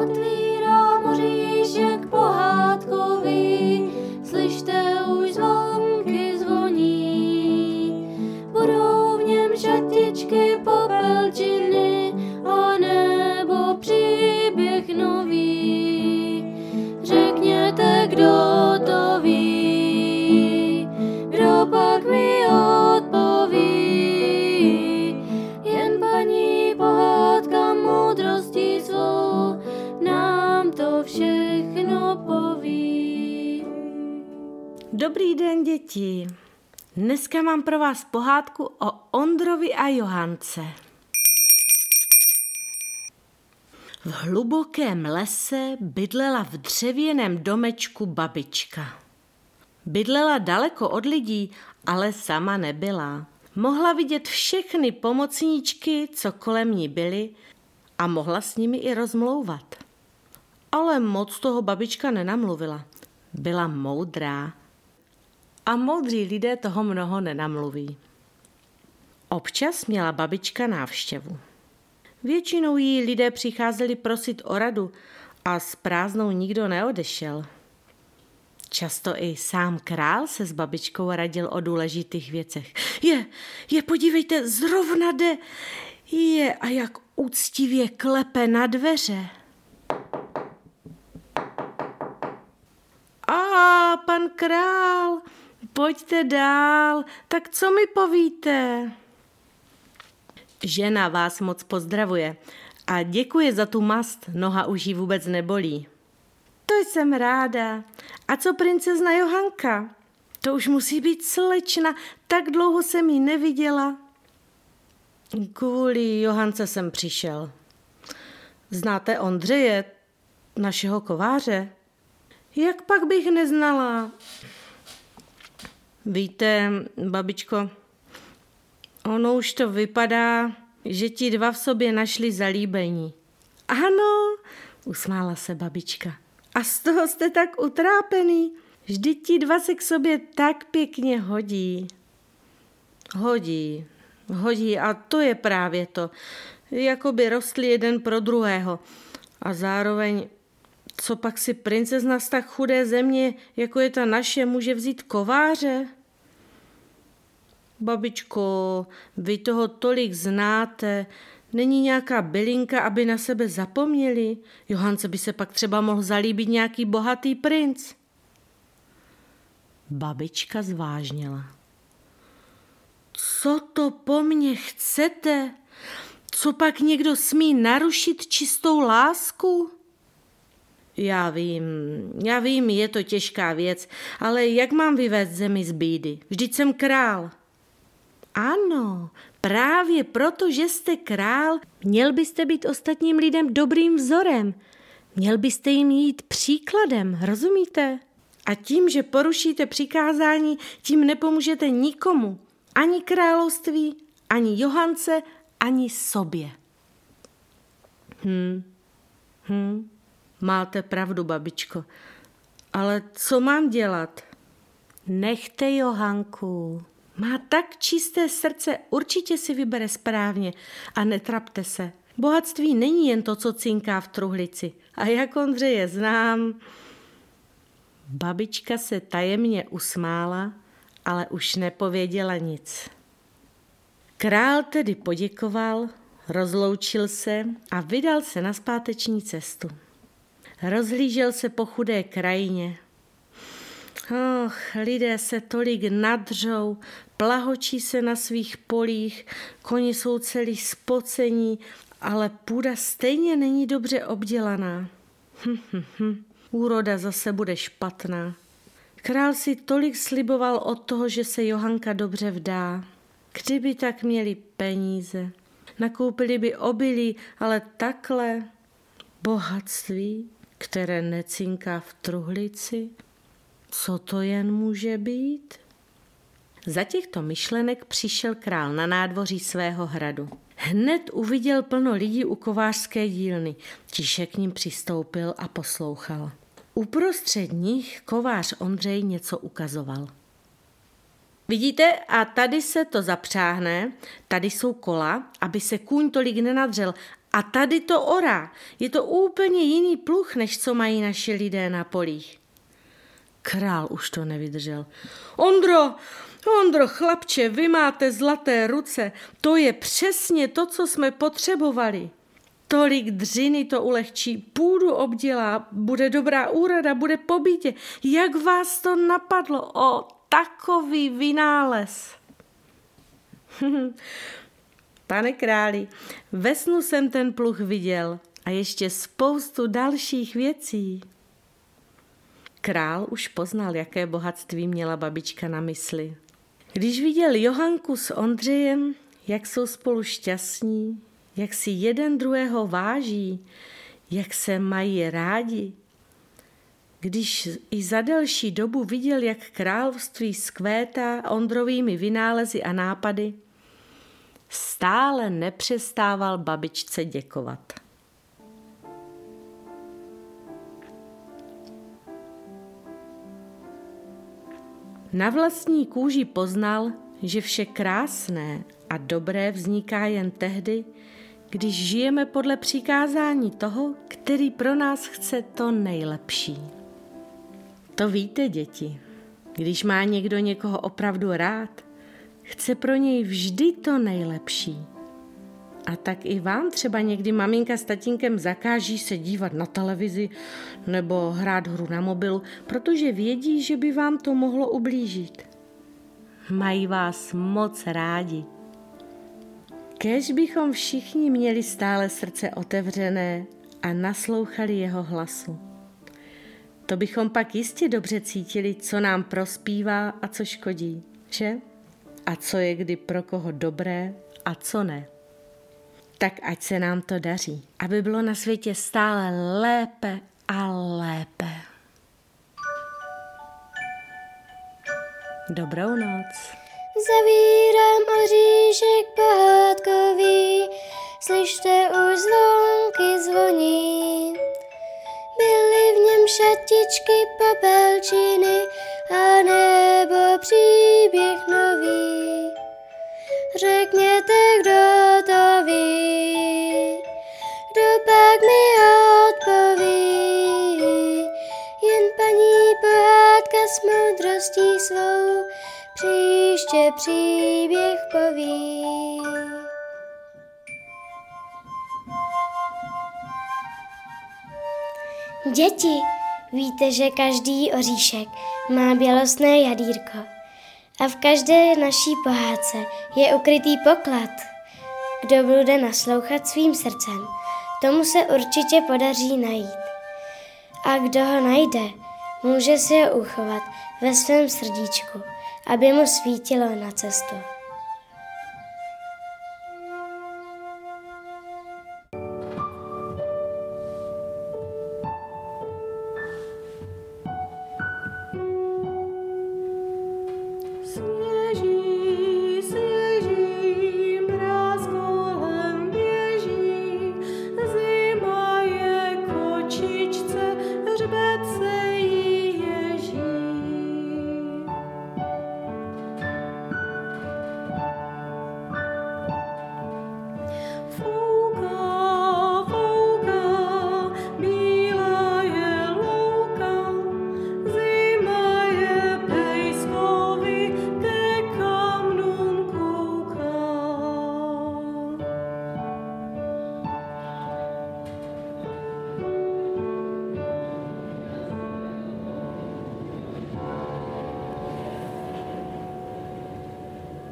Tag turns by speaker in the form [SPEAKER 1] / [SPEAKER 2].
[SPEAKER 1] Gott. Všechno poví.
[SPEAKER 2] Dobrý den, děti. Dneska mám pro vás pohádku o Ondrovi a Johance. V hlubokém lese bydlela v dřevěném domečku babička. Bydlela daleko od lidí, ale sama nebyla. Mohla vidět všechny pomocníčky, co kolem ní byly a mohla s nimi i rozmlouvat. Ale moc toho babička nenamluvila. Byla moudrá. A moudří lidé toho mnoho nenamluví. Občas měla babička návštěvu. Většinou jí lidé přicházeli prosit o radu a s prázdnou nikdo neodešel. Často i sám král se s babičkou radil o důležitých věcech. Je, je, podívejte, zrovna jde. Je, a jak úctivě klepe na dveře. A pan král, pojďte dál, tak co mi povíte? Žena vás moc pozdravuje a děkuje za tu mast, noha už jí vůbec nebolí. To jsem ráda. A co princezna Johanka? To už musí být slečna, tak dlouho jsem ji neviděla. Kvůli Johance jsem přišel. Znáte Ondřeje, našeho kováře? Jak pak bych neznala? Víte, babičko, ono už to vypadá, že ti dva v sobě našli zalíbení. Ano, usmála se babička. A z toho jste tak utrápený. Vždyť ti dva se k sobě tak pěkně hodí. Hodí, hodí a to je právě to. Jako by rostli jeden pro druhého. A zároveň, co pak si princezna z tak chudé země, jako je ta naše, může vzít kováře? Babičko, vy toho tolik znáte, Není nějaká bylinka, aby na sebe zapomněli? Johance by se pak třeba mohl zalíbit nějaký bohatý princ. Babička zvážnila. Co to po mně chcete? Co pak někdo smí narušit čistou lásku? Já vím, já vím, je to těžká věc, ale jak mám vyvést zemi z bídy? Vždyť jsem král. Ano, právě proto, že jste král, měl byste být ostatním lidem dobrým vzorem. Měl byste jim jít příkladem, rozumíte? A tím, že porušíte přikázání, tím nepomůžete nikomu. Ani království, ani Johance, ani sobě. Hm, hm, máte pravdu, babičko. Ale co mám dělat? Nechte Johanku. Má tak čisté srdce, určitě si vybere správně a netrapte se. Bohatství není jen to, co cinká v truhlici. A jak Ondřeje znám... Babička se tajemně usmála, ale už nepověděla nic. Král tedy poděkoval, rozloučil se a vydal se na zpáteční cestu. Rozhlížel se po chudé krajině, Och, lidé se tolik nadřou, plahočí se na svých polích, koni jsou celý spocení, ale půda stejně není dobře obdělaná. Hm, hm, hm. Úroda zase bude špatná. Král si tolik sliboval od toho, že se Johanka dobře vdá. Kdyby tak měli peníze, nakoupili by obilí, ale takhle bohatství, které necinká v truhlici, co to jen může být? Za těchto myšlenek přišel král na nádvoří svého hradu. Hned uviděl plno lidí u kovářské dílny. Tiše k ním přistoupil a poslouchal. Uprostřed nich kovář Ondřej něco ukazoval. Vidíte, a tady se to zapřáhne, tady jsou kola, aby se kůň tolik nenadřel A tady to orá. Je to úplně jiný pluch, než co mají naši lidé na polích. Král už to nevydržel. Ondro, Ondro, chlapče, vy máte zlaté ruce. To je přesně to, co jsme potřebovali. Tolik dřiny to ulehčí, půdu obdělá, bude dobrá úrada, bude pobítě. Jak vás to napadlo? O, takový vynález. Pane králi, ve snu jsem ten pluh viděl a ještě spoustu dalších věcí. Král už poznal, jaké bohatství měla babička na mysli. Když viděl Johanku s Ondřejem, jak jsou spolu šťastní, jak si jeden druhého váží, jak se mají rádi, když i za delší dobu viděl, jak království skvétá Ondrovými vynálezy a nápady, stále nepřestával babičce děkovat. Na vlastní kůži poznal, že vše krásné a dobré vzniká jen tehdy, když žijeme podle přikázání toho, který pro nás chce to nejlepší. To víte, děti. Když má někdo někoho opravdu rád, chce pro něj vždy to nejlepší. A tak i vám třeba někdy maminka s tatínkem zakáží se dívat na televizi nebo hrát hru na mobil, protože vědí, že by vám to mohlo ublížit. Mají vás moc rádi. Kež bychom všichni měli stále srdce otevřené a naslouchali jeho hlasu. To bychom pak jistě dobře cítili, co nám prospívá a co škodí, že? A co je kdy pro koho dobré a co ne. Tak ať se nám to daří, aby bylo na světě stále lépe a lépe. Dobrou noc.
[SPEAKER 1] Zavírám oříšek pohádkový, slyšte už zvonky zvoní. Byly v něm šatičky, popelčiny a nebo příběh nový. Řekněte, kdo to ví, kdo pak mi odpoví. Jen paní pohádka s moudrostí svou příště příběh poví. Děti, víte, že každý oříšek má bělostné jadírko a v každé naší pohádce je ukrytý poklad. Kdo bude naslouchat svým srdcem, tomu se určitě podaří najít. A kdo ho najde, může si ho uchovat ve svém srdíčku aby mu svítilo na cestu.